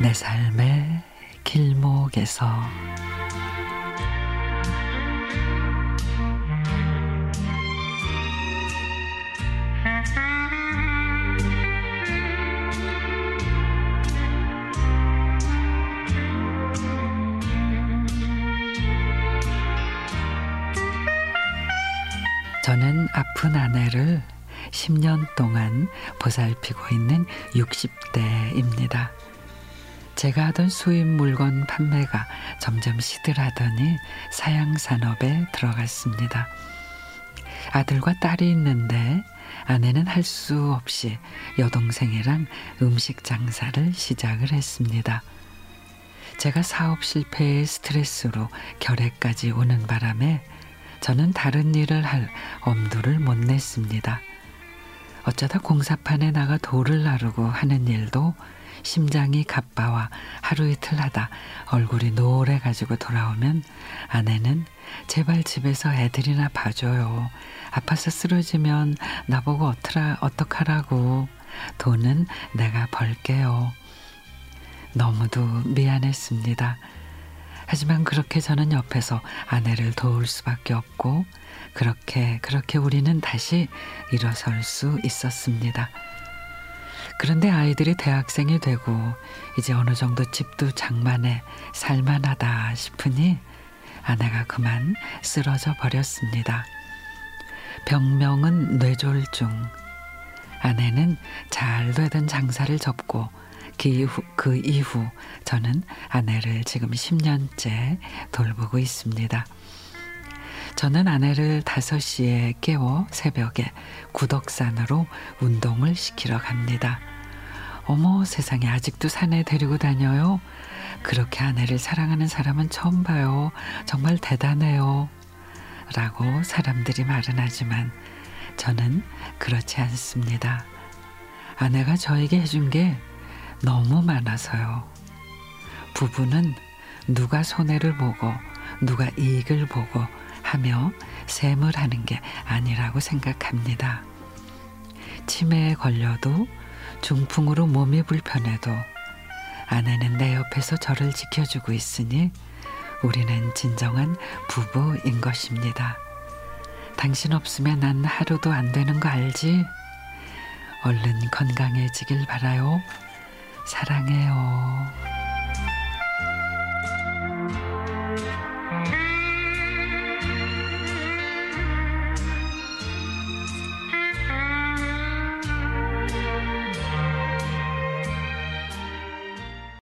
내 삶의 길목에서 저는 아픈 아내를 10년 동안 보살피고 있는 60대입니다. 제가 하던 수입 물건 판매가 점점 시들하더니 사양 산업에 들어갔습니다. 아들과 딸이 있는데 아내는 할 수 없이 여동생이랑 음식 장사를 시작을 했습니다. 제가 사업 실패의 스트레스로 결핵까지 오는 바람에 저는 다른 일을 할 엄두를 못 냈습니다. 어쩌다 공사판에 나가 돌을 나르고 하는 일도 심장이 가빠와 하루 이틀 하다 얼굴이 노래 가지고 돌아오면 아내는 제발 집에서 애들이나 봐줘요. 아파서 쓰러지면 나보고 어떡하, 어떡하라고. 돈은 내가 벌게요. 너무도 미안했습니다. 하지만 그렇게 저는 옆에서 아내를 도울 수밖에 없고 그렇게 그렇게 우리는 다시 일어설 수 있었습니다. 그런데 아이들이 대학생이 되고 이제 어느 정도 집도 장만해 살만하다 싶으니 아내가 그만 쓰러져 버렸습니다. 병명은 뇌졸중. 아내는 잘 되던 장사를 접고 그 이후, 그 이후 저는 아내를 지금 10년째 돌보고 있습니다. 저는 아내를 5시에 깨워 새벽에 구덕산으로 운동을 시키러 갑니다. 어머 세상에 아직도 산에 데리고 다녀요? 그렇게 아내를 사랑하는 사람은 처음 봐요. 정말 대단해요. 라고 사람들이 말은 하지만 저는 그렇지 않습니다. 아내가 저에게 해준 게 너무 많아서요. 부부는 누가 손해를 보고 누가 이익을 보고 하며 셈을 하는 게 아니라고 생각합니다. 치매에 걸려도 중풍으로 몸이 불편해도 아내는 내 옆에서 저를 지켜주고 있으니 우리는 진정한 부부인 것입니다. 당신 없으면 난 하루도 안 되는 거 알지? 얼른 건강해지길 바라요. 사랑해요.